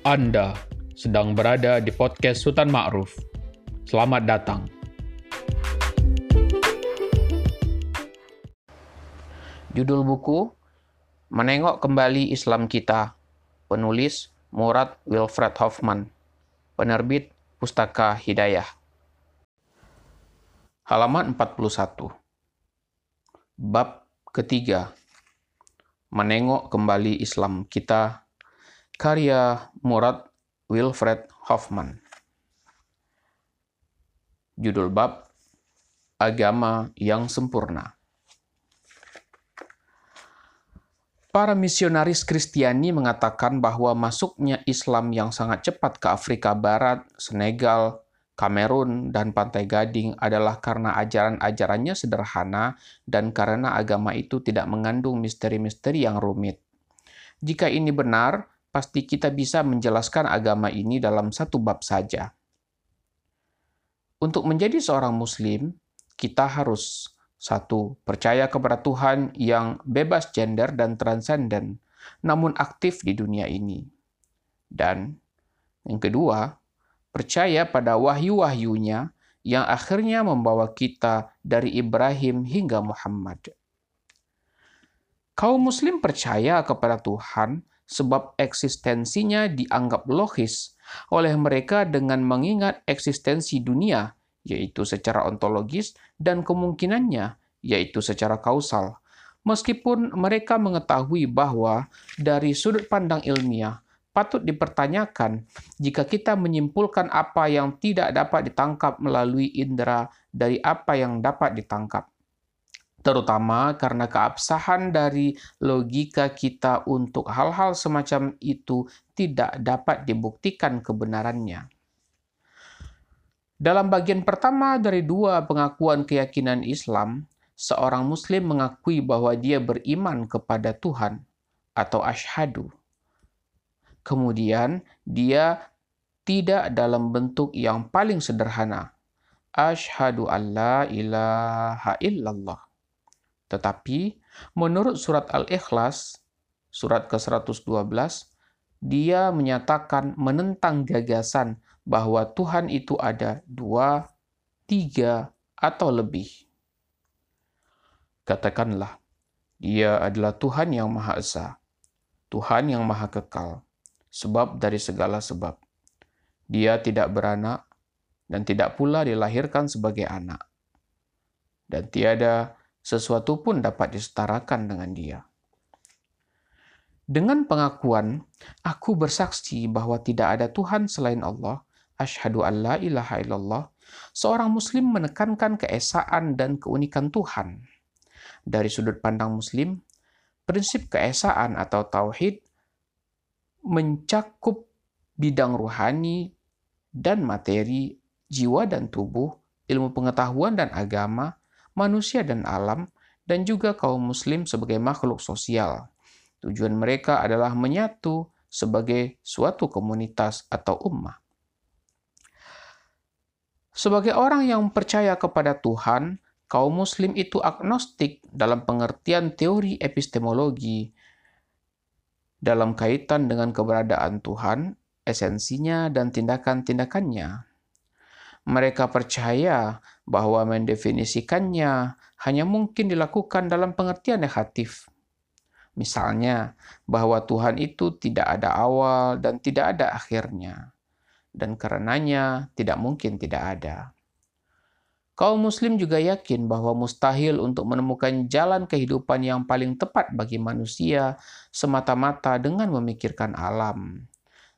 Anda sedang berada di podcast Sultan Ma'ruf. Selamat datang. Judul buku Menengok Kembali Islam Kita. Penulis Murad Wilfred Hoffman. Penerbit Pustaka Hidayah. Halaman 41. Bab ketiga. Menengok Kembali Islam Kita. Karya Murad Wilfred Hoffman. Judul bab Agama yang Sempurna. Para misionaris Kristiani mengatakan bahwa masuknya Islam yang sangat cepat ke Afrika Barat, Senegal, Kamerun, dan Pantai Gading adalah karena ajaran-ajarannya sederhana dan karena agama itu tidak mengandung misteri-misteri yang rumit. Jika ini benar, pasti kita bisa menjelaskan agama ini dalam satu bab saja. Untuk menjadi seorang Muslim, kita harus satu, percaya kepada Tuhan yang bebas gender dan transenden, namun aktif di dunia ini. Dan yang kedua, percaya pada wahyu-wahyunya yang akhirnya membawa kita dari Ibrahim hingga Muhammad. Kaum muslim percaya kepada Tuhan sebab eksistensinya dianggap logis oleh mereka dengan mengingat eksistensi dunia yaitu secara ontologis, dan kemungkinannya, yaitu secara kausal. Meskipun mereka mengetahui bahwa dari sudut pandang ilmiah, patut dipertanyakan jika kita menyimpulkan apa yang tidak dapat ditangkap melalui indera dari apa yang dapat ditangkap. Terutama karena keabsahan dari logika kita untuk hal-hal semacam itu tidak dapat dibuktikan kebenarannya. Dalam bagian pertama dari dua pengakuan keyakinan Islam, seorang Muslim mengakui bahwa dia beriman kepada Tuhan atau ashadu. Kemudian dia tidak dalam bentuk yang paling sederhana, ashadu alla ilaha illallah. Tetapi menurut surat Al-Ikhlas, surat ke-112, dia menyatakan menentang gagasan bahwa Tuhan itu ada dua, tiga, atau lebih. Katakanlah, Dia adalah Tuhan yang Maha Esa, Tuhan yang Maha Kekal, sebab dari segala sebab. Dia tidak beranak dan tidak pula dilahirkan sebagai anak. Dan tiada sesuatu pun dapat disetarakan dengan dia. Dengan pengakuan, aku bersaksi bahwa tidak ada Tuhan selain Allah, asyhadu an la ilaha illallah, seorang muslim menekankan keesaan dan keunikan Tuhan. Dari sudut pandang muslim, prinsip keesaan atau tauhid mencakup bidang ruhani dan materi, jiwa dan tubuh, ilmu pengetahuan dan agama, manusia dan alam, dan juga kaum muslim sebagai makhluk sosial. Tujuan mereka adalah menyatu sebagai suatu komunitas atau ummah. Sebagai orang yang percaya kepada Tuhan, kaum muslim itu agnostik dalam pengertian teori epistemologi dalam kaitan dengan keberadaan Tuhan, esensinya, dan tindakan-tindakannya. Mereka percaya bahwa mendefinisikannya hanya mungkin dilakukan dalam pengertian negatif. Misalnya, bahwa Tuhan itu tidak ada awal dan tidak ada akhirnya dan karenanya tidak mungkin tidak ada. Kaum muslim juga yakin bahwa mustahil untuk menemukan jalan kehidupan yang paling tepat bagi manusia semata-mata dengan memikirkan alam.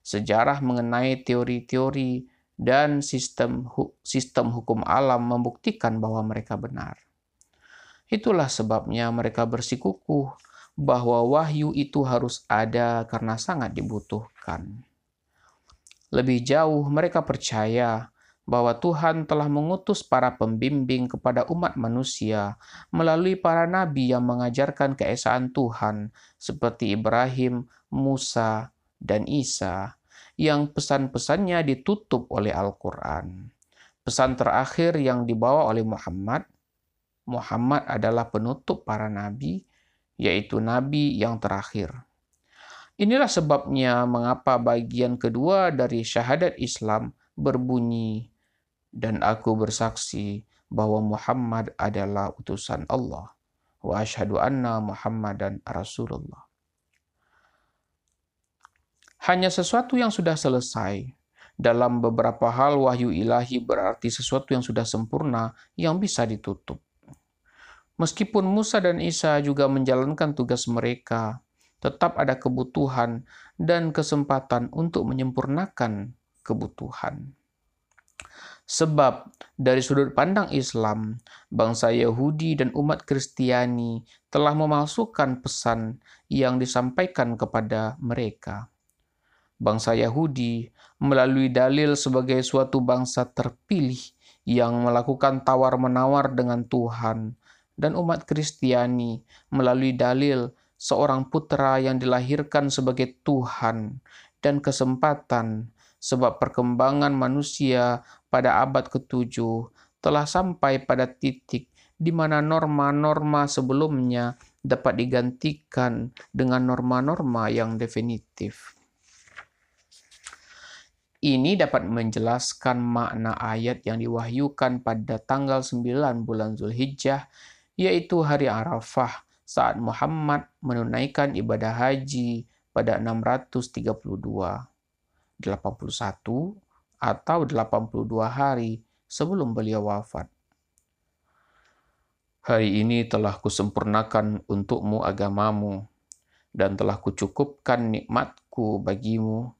Sejarah mengenai teori-teori dan sistem sistem hukum alam membuktikan bahwa mereka benar. Itulah sebabnya mereka bersikukuh bahwa wahyu itu harus ada karena sangat dibutuhkan. Lebih jauh, mereka percaya bahwa Tuhan telah mengutus para pembimbing kepada umat manusia melalui para nabi yang mengajarkan keesaan Tuhan, seperti Ibrahim, Musa, dan Isa, yang pesan-pesannya ditutup oleh Al-Quran. Pesan terakhir yang dibawa oleh Muhammad, Muhammad adalah penutup para nabi, yaitu nabi yang terakhir. Inilah sebabnya mengapa bagian kedua dari syahadat Islam berbunyi dan aku bersaksi bahwa Muhammad adalah utusan Allah wa asyhadu anna Muhammadan Rasulullah. Hanya sesuatu yang sudah selesai dalam beberapa hal wahyu ilahi berarti sesuatu yang sudah sempurna yang bisa ditutup. Meskipun Musa dan Isa juga menjalankan tugas mereka, tetap ada kebutuhan dan kesempatan untuk menyempurnakan kebutuhan. Sebab dari sudut pandang Islam, bangsa Yahudi dan umat Kristiani telah memalsukan pesan yang disampaikan kepada mereka. Bangsa Yahudi melalui dalil sebagai suatu bangsa terpilih yang melakukan tawar-menawar dengan Tuhan, dan umat Kristiani melalui dalil seorang putra yang dilahirkan sebagai Tuhan dan kesempatan sebab perkembangan manusia pada abad ketujuh telah sampai pada titik di mana norma-norma sebelumnya dapat digantikan dengan norma-norma yang definitif. Ini dapat menjelaskan makna ayat yang diwahyukan pada tanggal 9 bulan Zulhijjah, yaitu hari Arafah, saat Muhammad menunaikan ibadah haji pada 632, 81 atau 82 hari sebelum beliau wafat. Hari ini telah kusempurnakan untukmu agamamu, dan telah kucukupkan nikmatku bagimu,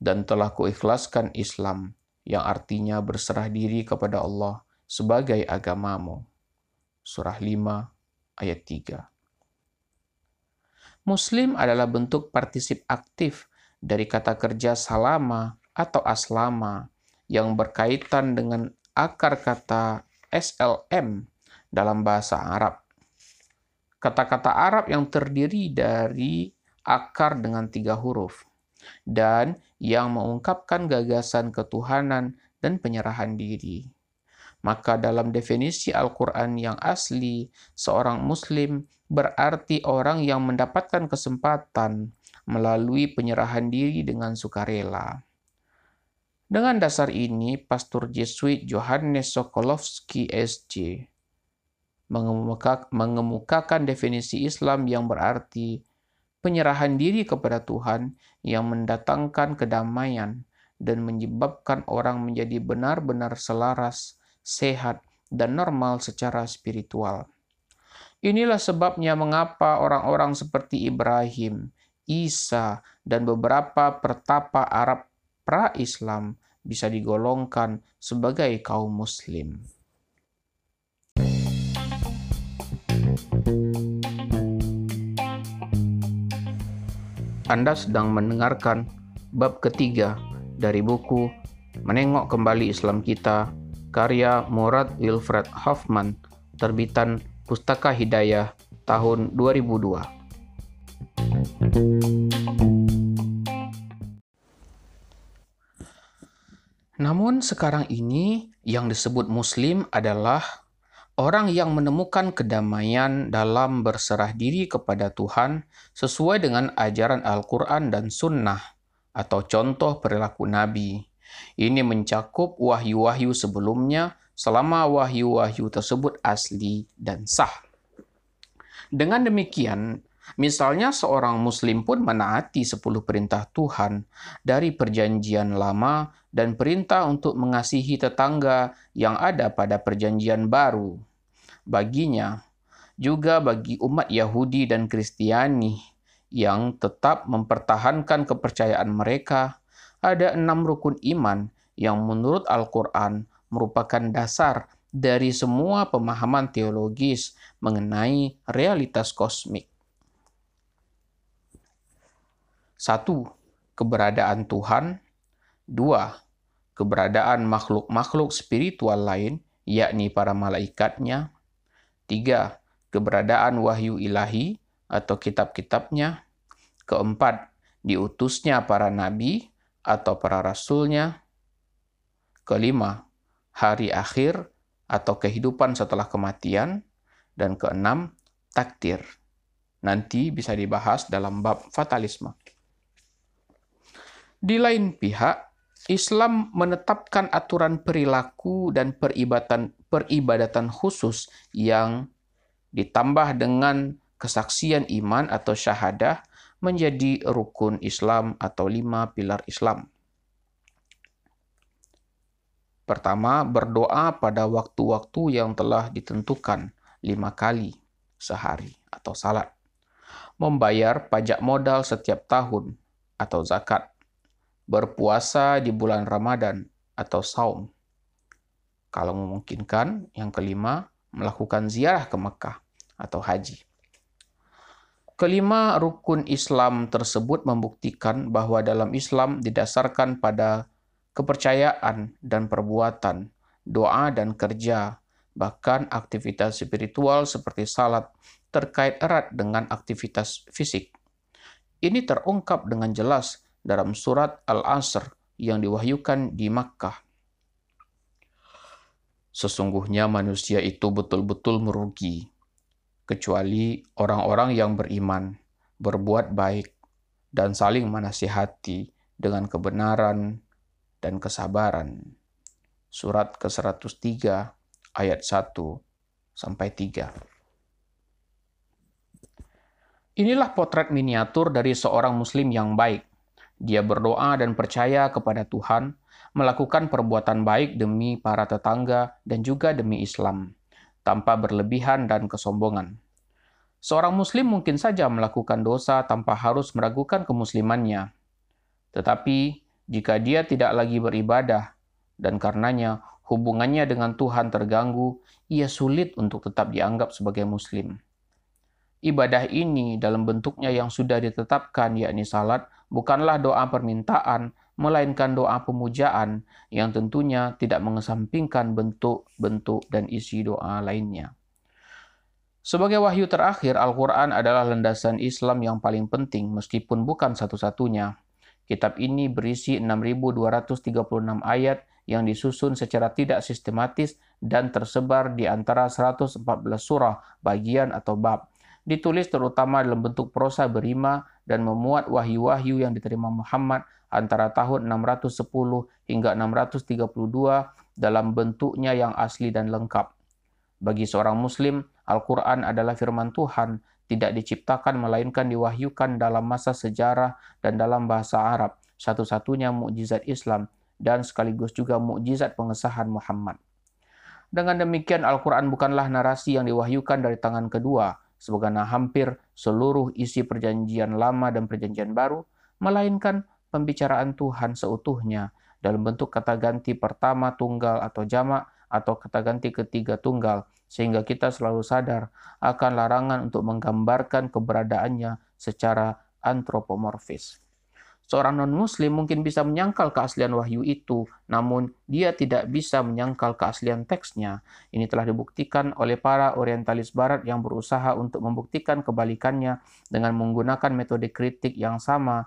dan telah kuikhlaskan Islam, yang artinya berserah diri kepada Allah sebagai agamamu. Surah 5 ayat 3 Muslim adalah bentuk partisip aktif dari kata kerja salama atau aslama yang berkaitan dengan akar kata SLM dalam bahasa Arab. Kata-kata Arab yang terdiri dari akar dengan tiga huruf dan yang mengungkapkan gagasan ketuhanan dan penyerahan diri. Maka dalam definisi Al-Quran yang asli, seorang muslim berarti orang yang mendapatkan kesempatan melalui penyerahan diri dengan sukarela. Dengan dasar ini, Pastor Jesuit Johannes Sokolowski SJ mengemukakan definisi Islam yang berarti penyerahan diri kepada Tuhan yang mendatangkan kedamaian dan menyebabkan orang menjadi benar-benar selaras sehat, dan normal secara spiritual. Inilah sebabnya mengapa orang-orang seperti Ibrahim, Isa, dan beberapa pertapa Arab pra-Islam bisa digolongkan sebagai kaum Muslim. Anda sedang mendengarkan bab ketiga dari buku Menengok Kembali Islam Kita karya Murad Wilfred Hoffman, terbitan Pustaka Hidayah tahun 2002. Namun sekarang ini yang disebut muslim adalah orang yang menemukan kedamaian dalam berserah diri kepada Tuhan sesuai dengan ajaran Al-Quran dan Sunnah atau contoh perilaku Nabi. Ini mencakup wahyu-wahyu sebelumnya selama wahyu-wahyu tersebut asli dan sah. Dengan demikian, misalnya seorang muslim pun menaati sepuluh perintah Tuhan dari perjanjian lama dan perintah untuk mengasihi tetangga yang ada pada perjanjian baru. Baginya, juga bagi umat Yahudi dan Kristiani yang tetap mempertahankan kepercayaan mereka ada enam rukun iman yang menurut Al-Quran merupakan dasar dari semua pemahaman teologis mengenai realitas kosmik. Satu, keberadaan Tuhan. Dua, keberadaan makhluk-makhluk spiritual lain, yakni para malaikatnya. Tiga, keberadaan wahyu ilahi atau kitab-kitabnya. Keempat, diutusnya para nabi atau para rasulnya. Kelima, hari akhir atau kehidupan setelah kematian. Dan keenam, takdir. Nanti bisa dibahas dalam bab fatalisme. Di lain pihak, Islam menetapkan aturan perilaku dan peribadatan peribadatan khusus yang ditambah dengan kesaksian iman atau syahadah menjadi rukun Islam atau lima pilar Islam. Pertama, berdoa pada waktu-waktu yang telah ditentukan lima kali sehari atau salat. Membayar pajak modal setiap tahun atau zakat. Berpuasa di bulan Ramadan atau saum. Kalau memungkinkan, yang kelima, melakukan ziarah ke Mekah atau haji. Kelima rukun Islam tersebut membuktikan bahwa dalam Islam didasarkan pada kepercayaan dan perbuatan, doa dan kerja, bahkan aktivitas spiritual seperti salat terkait erat dengan aktivitas fisik. Ini terungkap dengan jelas dalam surat Al-Asr yang diwahyukan di Makkah. Sesungguhnya manusia itu betul-betul merugi, kecuali orang-orang yang beriman, berbuat baik, dan saling menasihati dengan kebenaran dan kesabaran. Surat ke-103 ayat 1 sampai 3. Inilah potret miniatur dari seorang muslim yang baik. Dia berdoa dan percaya kepada Tuhan, melakukan perbuatan baik demi para tetangga dan juga demi Islam, tanpa berlebihan dan kesombongan. Seorang muslim mungkin saja melakukan dosa tanpa harus meragukan kemuslimannya. Tetapi jika dia tidak lagi beribadah dan karenanya hubungannya dengan Tuhan terganggu, ia sulit untuk tetap dianggap sebagai Muslim. Ibadah ini dalam bentuknya yang sudah ditetapkan, yakni salat, bukanlah doa permintaan, melainkan doa pemujaan yang tentunya tidak mengesampingkan bentuk-bentuk dan isi doa lainnya. Sebagai wahyu terakhir, Al-Quran adalah landasan Islam yang paling penting, meskipun bukan satu-satunya. Kitab ini berisi 6.236 ayat yang disusun secara tidak sistematis dan tersebar di antara 114 surah, bagian atau bab. Ditulis terutama dalam bentuk prosa berima dan memuat wahyu-wahyu yang diterima Muhammad antara tahun 610 hingga 632 dalam bentuknya yang asli dan lengkap. Bagi seorang muslim, Al-Quran adalah firman Tuhan tidak diciptakan melainkan diwahyukan dalam masa sejarah dan dalam bahasa Arab, satu-satunya mukjizat Islam dan sekaligus juga mukjizat pengesahan Muhammad. Dengan demikian Al-Quran bukanlah narasi yang diwahyukan dari tangan kedua, sebagaimana hampir seluruh isi perjanjian lama dan perjanjian baru, melainkan pembicaraan Tuhan seutuhnya dalam bentuk kata ganti pertama tunggal atau jamak atau kata ganti ketiga tunggal sehingga kita selalu sadar akan larangan untuk menggambarkan keberadaannya secara antropomorfis. Seorang non-muslim mungkin bisa menyangkal keaslian wahyu itu, namun dia tidak bisa menyangkal keaslian teksnya. Ini telah dibuktikan oleh para orientalis barat yang berusaha untuk membuktikan kebalikannya dengan menggunakan metode kritik yang sama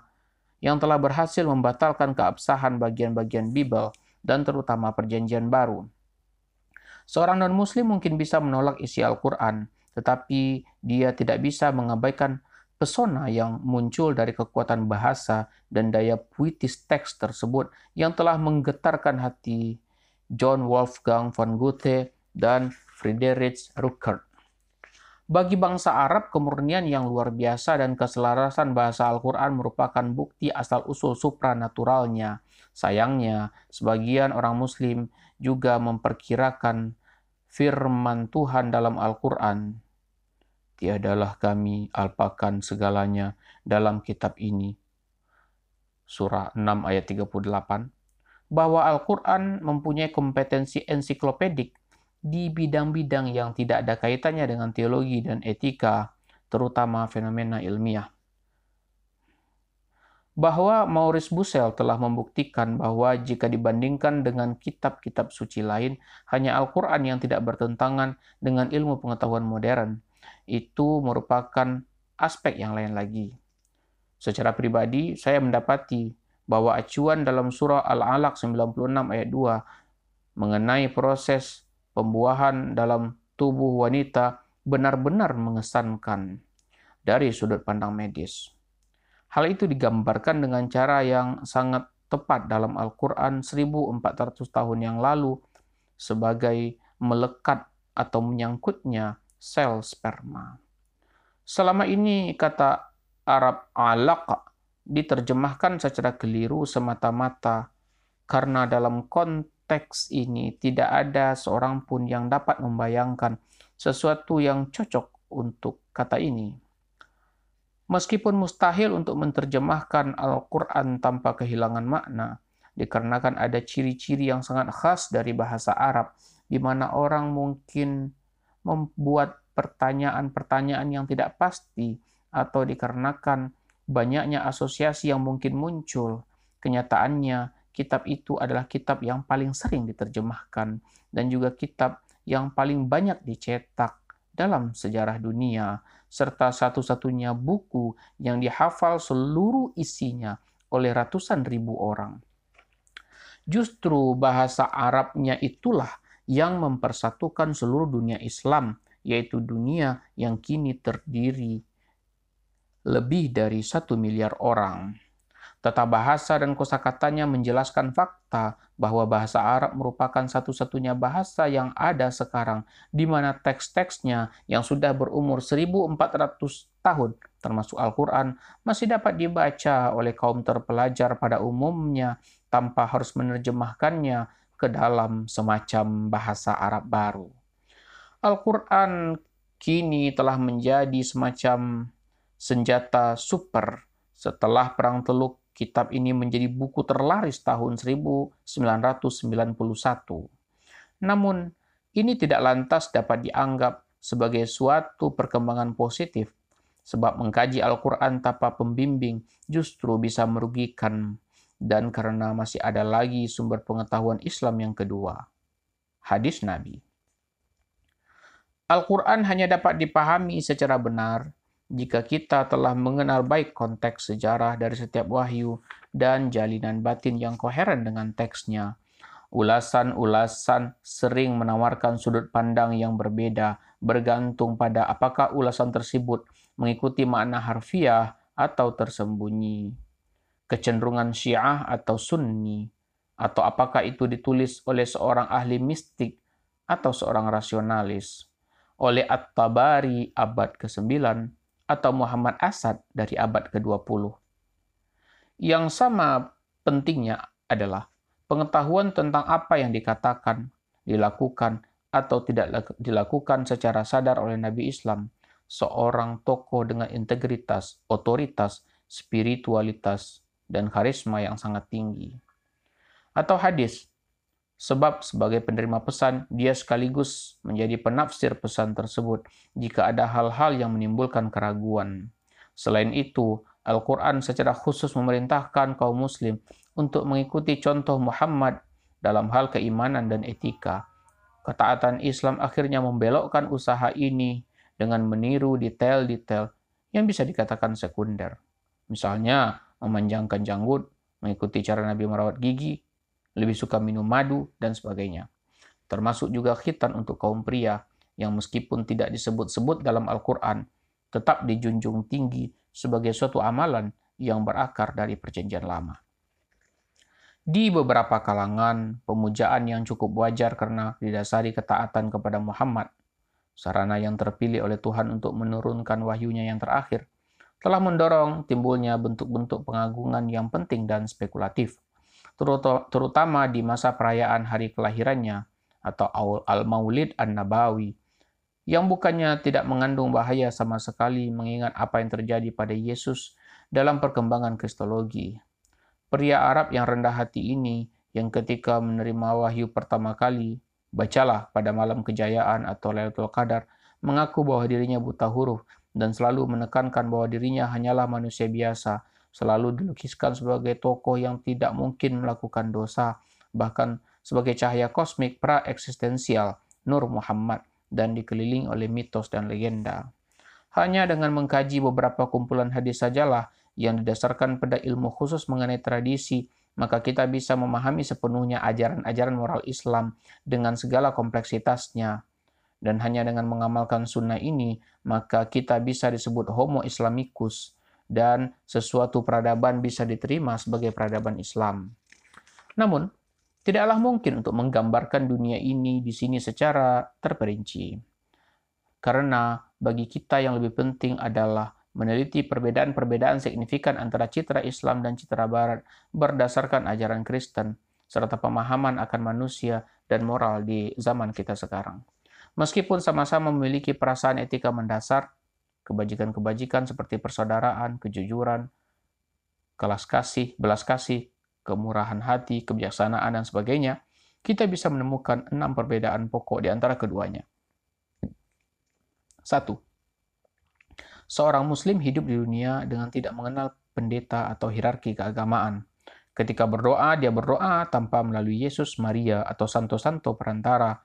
yang telah berhasil membatalkan keabsahan bagian-bagian Bible dan terutama perjanjian baru. Seorang non-muslim mungkin bisa menolak isi Al-Quran, tetapi dia tidak bisa mengabaikan pesona yang muncul dari kekuatan bahasa dan daya puitis teks tersebut yang telah menggetarkan hati John Wolfgang von Goethe dan Friedrich Ruckert. Bagi bangsa Arab, kemurnian yang luar biasa dan keselarasan bahasa Al-Quran merupakan bukti asal-usul supranaturalnya. Sayangnya, sebagian orang Muslim juga memperkirakan firman Tuhan dalam Al-Quran. Tiadalah kami alpakan segalanya dalam kitab ini. Surah 6 ayat 38. Bahwa Al-Quran mempunyai kompetensi ensiklopedik di bidang-bidang yang tidak ada kaitannya dengan teologi dan etika, terutama fenomena ilmiah bahwa Maurice Bussell telah membuktikan bahwa jika dibandingkan dengan kitab-kitab suci lain, hanya Al-Quran yang tidak bertentangan dengan ilmu pengetahuan modern. Itu merupakan aspek yang lain lagi. Secara pribadi, saya mendapati bahwa acuan dalam surah Al-Alaq 96 ayat 2 mengenai proses pembuahan dalam tubuh wanita benar-benar mengesankan dari sudut pandang medis. Hal itu digambarkan dengan cara yang sangat tepat dalam Al-Quran 1400 tahun yang lalu sebagai melekat atau menyangkutnya sel sperma. Selama ini kata Arab alaq diterjemahkan secara keliru semata-mata karena dalam konteks ini tidak ada seorang pun yang dapat membayangkan sesuatu yang cocok untuk kata ini. Meskipun mustahil untuk menerjemahkan Al-Quran tanpa kehilangan makna, dikarenakan ada ciri-ciri yang sangat khas dari bahasa Arab, di mana orang mungkin membuat pertanyaan-pertanyaan yang tidak pasti, atau dikarenakan banyaknya asosiasi yang mungkin muncul. Kenyataannya, kitab itu adalah kitab yang paling sering diterjemahkan, dan juga kitab yang paling banyak dicetak dalam sejarah dunia, serta satu-satunya buku yang dihafal seluruh isinya oleh ratusan ribu orang. Justru bahasa Arabnya itulah yang mempersatukan seluruh dunia Islam, yaitu dunia yang kini terdiri lebih dari satu miliar orang. Tata bahasa dan kosakatanya menjelaskan fakta bahwa bahasa Arab merupakan satu-satunya bahasa yang ada sekarang di mana teks-teksnya yang sudah berumur 1400 tahun termasuk Al-Quran masih dapat dibaca oleh kaum terpelajar pada umumnya tanpa harus menerjemahkannya ke dalam semacam bahasa Arab baru. Al-Quran kini telah menjadi semacam senjata super setelah Perang Teluk Kitab ini menjadi buku terlaris tahun 1991. Namun, ini tidak lantas dapat dianggap sebagai suatu perkembangan positif, sebab mengkaji Al-Quran tanpa pembimbing justru bisa merugikan, dan karena masih ada lagi sumber pengetahuan Islam yang kedua, hadis Nabi. Al-Quran hanya dapat dipahami secara benar jika kita telah mengenal baik konteks sejarah dari setiap wahyu dan jalinan batin yang koheren dengan teksnya. Ulasan-ulasan sering menawarkan sudut pandang yang berbeda, bergantung pada apakah ulasan tersebut mengikuti makna harfiah atau tersembunyi, kecenderungan syiah atau sunni, atau apakah itu ditulis oleh seorang ahli mistik atau seorang rasionalis. Oleh At-Tabari abad ke-9, atau Muhammad Asad dari abad ke-20. Yang sama pentingnya adalah pengetahuan tentang apa yang dikatakan, dilakukan, atau tidak dilakukan secara sadar oleh Nabi Islam, seorang tokoh dengan integritas, otoritas, spiritualitas, dan karisma yang sangat tinggi. Atau hadis, Sebab sebagai penerima pesan, dia sekaligus menjadi penafsir pesan tersebut jika ada hal-hal yang menimbulkan keraguan. Selain itu, Al-Quran secara khusus memerintahkan kaum muslim untuk mengikuti contoh Muhammad dalam hal keimanan dan etika. Ketaatan Islam akhirnya membelokkan usaha ini dengan meniru detail-detail yang bisa dikatakan sekunder. Misalnya, memanjangkan janggut, mengikuti cara Nabi merawat gigi, lebih suka minum madu, dan sebagainya. Termasuk juga khitan untuk kaum pria yang meskipun tidak disebut-sebut dalam Al-Quran, tetap dijunjung tinggi sebagai suatu amalan yang berakar dari perjanjian lama. Di beberapa kalangan, pemujaan yang cukup wajar karena didasari ketaatan kepada Muhammad, sarana yang terpilih oleh Tuhan untuk menurunkan wahyunya yang terakhir, telah mendorong timbulnya bentuk-bentuk pengagungan yang penting dan spekulatif terutama di masa perayaan hari kelahirannya atau Al-Maulid An-Nabawi, yang bukannya tidak mengandung bahaya sama sekali mengingat apa yang terjadi pada Yesus dalam perkembangan kristologi. Pria Arab yang rendah hati ini, yang ketika menerima wahyu pertama kali, bacalah pada malam kejayaan atau Lailatul Qadar, mengaku bahwa dirinya buta huruf dan selalu menekankan bahwa dirinya hanyalah manusia biasa selalu dilukiskan sebagai tokoh yang tidak mungkin melakukan dosa, bahkan sebagai cahaya kosmik pra-eksistensial Nur Muhammad dan dikelilingi oleh mitos dan legenda. Hanya dengan mengkaji beberapa kumpulan hadis sajalah yang didasarkan pada ilmu khusus mengenai tradisi, maka kita bisa memahami sepenuhnya ajaran-ajaran moral Islam dengan segala kompleksitasnya. Dan hanya dengan mengamalkan sunnah ini, maka kita bisa disebut homo islamicus, dan sesuatu peradaban bisa diterima sebagai peradaban Islam. Namun, tidaklah mungkin untuk menggambarkan dunia ini di sini secara terperinci. Karena bagi kita yang lebih penting adalah meneliti perbedaan-perbedaan signifikan antara citra Islam dan citra Barat berdasarkan ajaran Kristen, serta pemahaman akan manusia dan moral di zaman kita sekarang. Meskipun sama-sama memiliki perasaan etika mendasar, kebajikan-kebajikan seperti persaudaraan, kejujuran, kelas kasih, belas kasih, kemurahan hati, kebijaksanaan, dan sebagainya, kita bisa menemukan enam perbedaan pokok di antara keduanya. Satu, seorang muslim hidup di dunia dengan tidak mengenal pendeta atau hierarki keagamaan. Ketika berdoa, dia berdoa tanpa melalui Yesus, Maria, atau santo-santo perantara,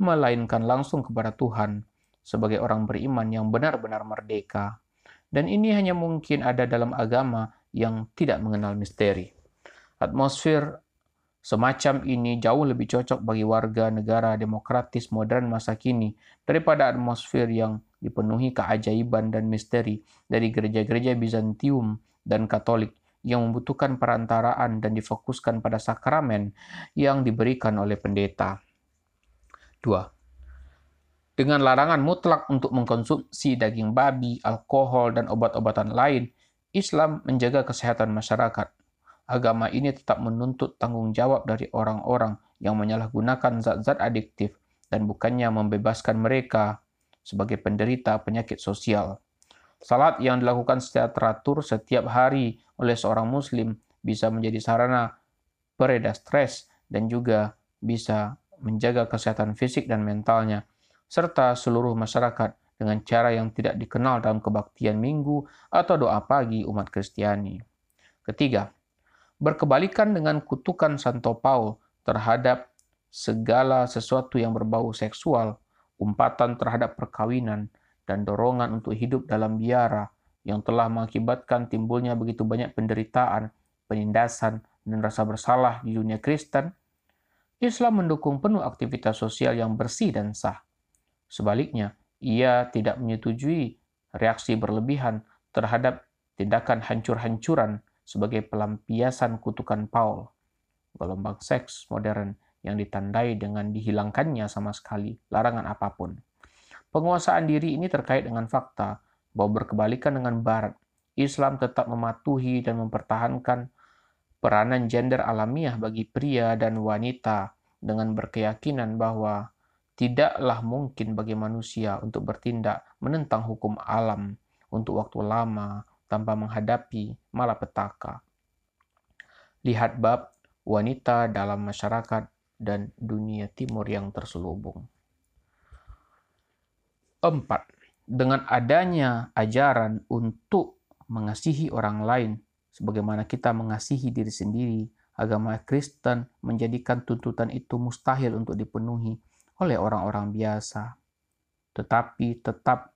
melainkan langsung kepada Tuhan sebagai orang beriman yang benar-benar merdeka. Dan ini hanya mungkin ada dalam agama yang tidak mengenal misteri. Atmosfer semacam ini jauh lebih cocok bagi warga negara demokratis modern masa kini daripada atmosfer yang dipenuhi keajaiban dan misteri dari gereja-gereja Bizantium dan Katolik yang membutuhkan perantaraan dan difokuskan pada sakramen yang diberikan oleh pendeta. 2 dengan larangan mutlak untuk mengkonsumsi daging babi, alkohol, dan obat-obatan lain, Islam menjaga kesehatan masyarakat. Agama ini tetap menuntut tanggung jawab dari orang-orang yang menyalahgunakan zat-zat adiktif dan bukannya membebaskan mereka sebagai penderita penyakit sosial. Salat yang dilakukan secara teratur setiap hari oleh seorang muslim bisa menjadi sarana pereda stres dan juga bisa menjaga kesehatan fisik dan mentalnya serta seluruh masyarakat dengan cara yang tidak dikenal dalam kebaktian minggu atau doa pagi umat Kristiani. Ketiga, berkebalikan dengan kutukan Santo Paul terhadap segala sesuatu yang berbau seksual, umpatan terhadap perkawinan, dan dorongan untuk hidup dalam biara yang telah mengakibatkan timbulnya begitu banyak penderitaan, penindasan, dan rasa bersalah di dunia Kristen, Islam mendukung penuh aktivitas sosial yang bersih dan sah. Sebaliknya, ia tidak menyetujui reaksi berlebihan terhadap tindakan hancur-hancuran sebagai pelampiasan kutukan Paul, gelombang seks modern yang ditandai dengan dihilangkannya sama sekali larangan apa pun. Penguasaan diri ini terkait dengan fakta bahwa berkebalikan dengan Barat, Islam tetap mematuhi dan mempertahankan peranan gender alamiah bagi pria dan wanita dengan berkeyakinan bahwa Tidaklah mungkin bagi manusia untuk bertindak menentang hukum alam untuk waktu lama tanpa menghadapi malapetaka. Lihat bab wanita dalam masyarakat dan dunia timur yang terselubung. 4. Dengan adanya ajaran untuk mengasihi orang lain sebagaimana kita mengasihi diri sendiri, agama Kristen menjadikan tuntutan itu mustahil untuk dipenuhi oleh orang-orang biasa, tetapi tetap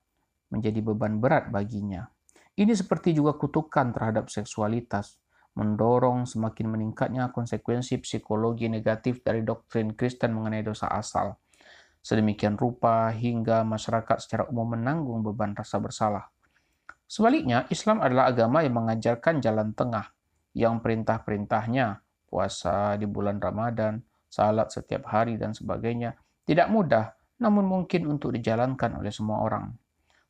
menjadi beban berat baginya. Ini seperti juga kutukan terhadap seksualitas, mendorong semakin meningkatnya konsekuensi psikologi negatif dari doktrin Kristen mengenai dosa asal. Sedemikian rupa hingga masyarakat secara umum menanggung beban rasa bersalah. Sebaliknya, Islam adalah agama yang mengajarkan jalan tengah, yang perintah-perintahnya, puasa di bulan Ramadan, salat setiap hari, dan sebagainya, tidak mudah, namun mungkin untuk dijalankan oleh semua orang.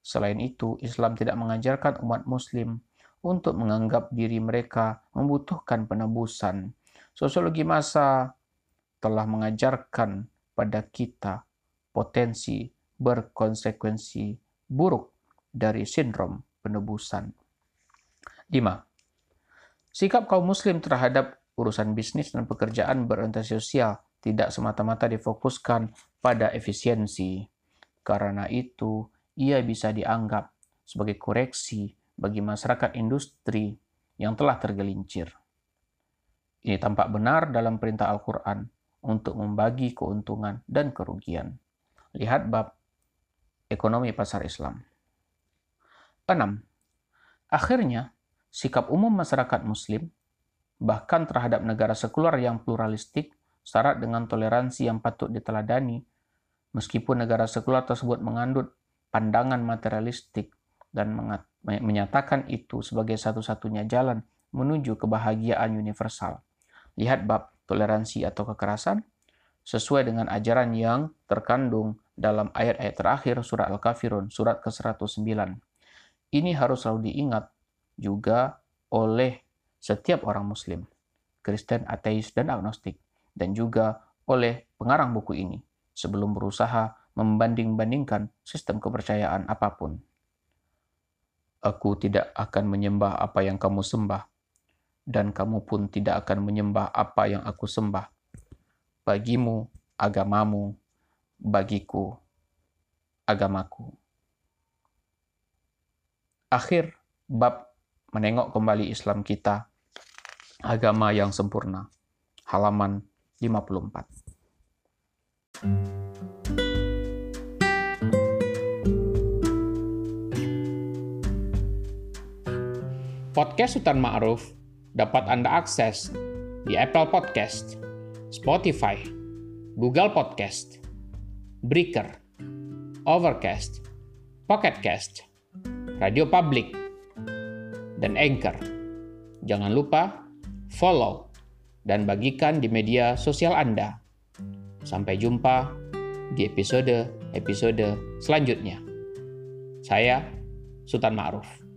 Selain itu, Islam tidak mengajarkan umat Muslim untuk menganggap diri mereka membutuhkan penebusan. Sosiologi masa telah mengajarkan pada kita potensi berkonsekuensi buruk dari sindrom penebusan. 5. Sikap kaum muslim terhadap urusan bisnis dan pekerjaan berorientasi sosial tidak semata-mata difokuskan pada efisiensi. Karena itu, ia bisa dianggap sebagai koreksi bagi masyarakat industri yang telah tergelincir. Ini tampak benar dalam perintah Al-Quran untuk membagi keuntungan dan kerugian. Lihat bab ekonomi pasar Islam. 6. Akhirnya, sikap umum masyarakat muslim, bahkan terhadap negara sekular yang pluralistik, syarat dengan toleransi yang patut diteladani, meskipun negara sekular tersebut mengandung pandangan materialistik dan menyatakan itu sebagai satu-satunya jalan menuju kebahagiaan universal. Lihat bab toleransi atau kekerasan sesuai dengan ajaran yang terkandung dalam ayat-ayat terakhir surat Al-Kafirun, surat ke-109. Ini harus selalu diingat juga oleh setiap orang muslim, Kristen, ateis, dan agnostik, dan juga oleh pengarang buku ini sebelum berusaha membanding-bandingkan sistem kepercayaan apa pun. Aku tidak akan menyembah apa yang kamu sembah, dan kamu pun tidak akan menyembah apa yang aku sembah. Bagimu, agamamu, bagiku, agamaku. Akhir bab menengok kembali Islam kita, agama yang sempurna. Halaman 54. Podcast Sultan Ma'ruf dapat Anda akses di Apple Podcast, Spotify, Google Podcast, Breaker, Overcast, Pocket Cast, Radio Public, dan Anchor. Jangan lupa follow dan bagikan di media sosial Anda. Sampai jumpa di episode-episode selanjutnya. Saya Sultan Ma'ruf.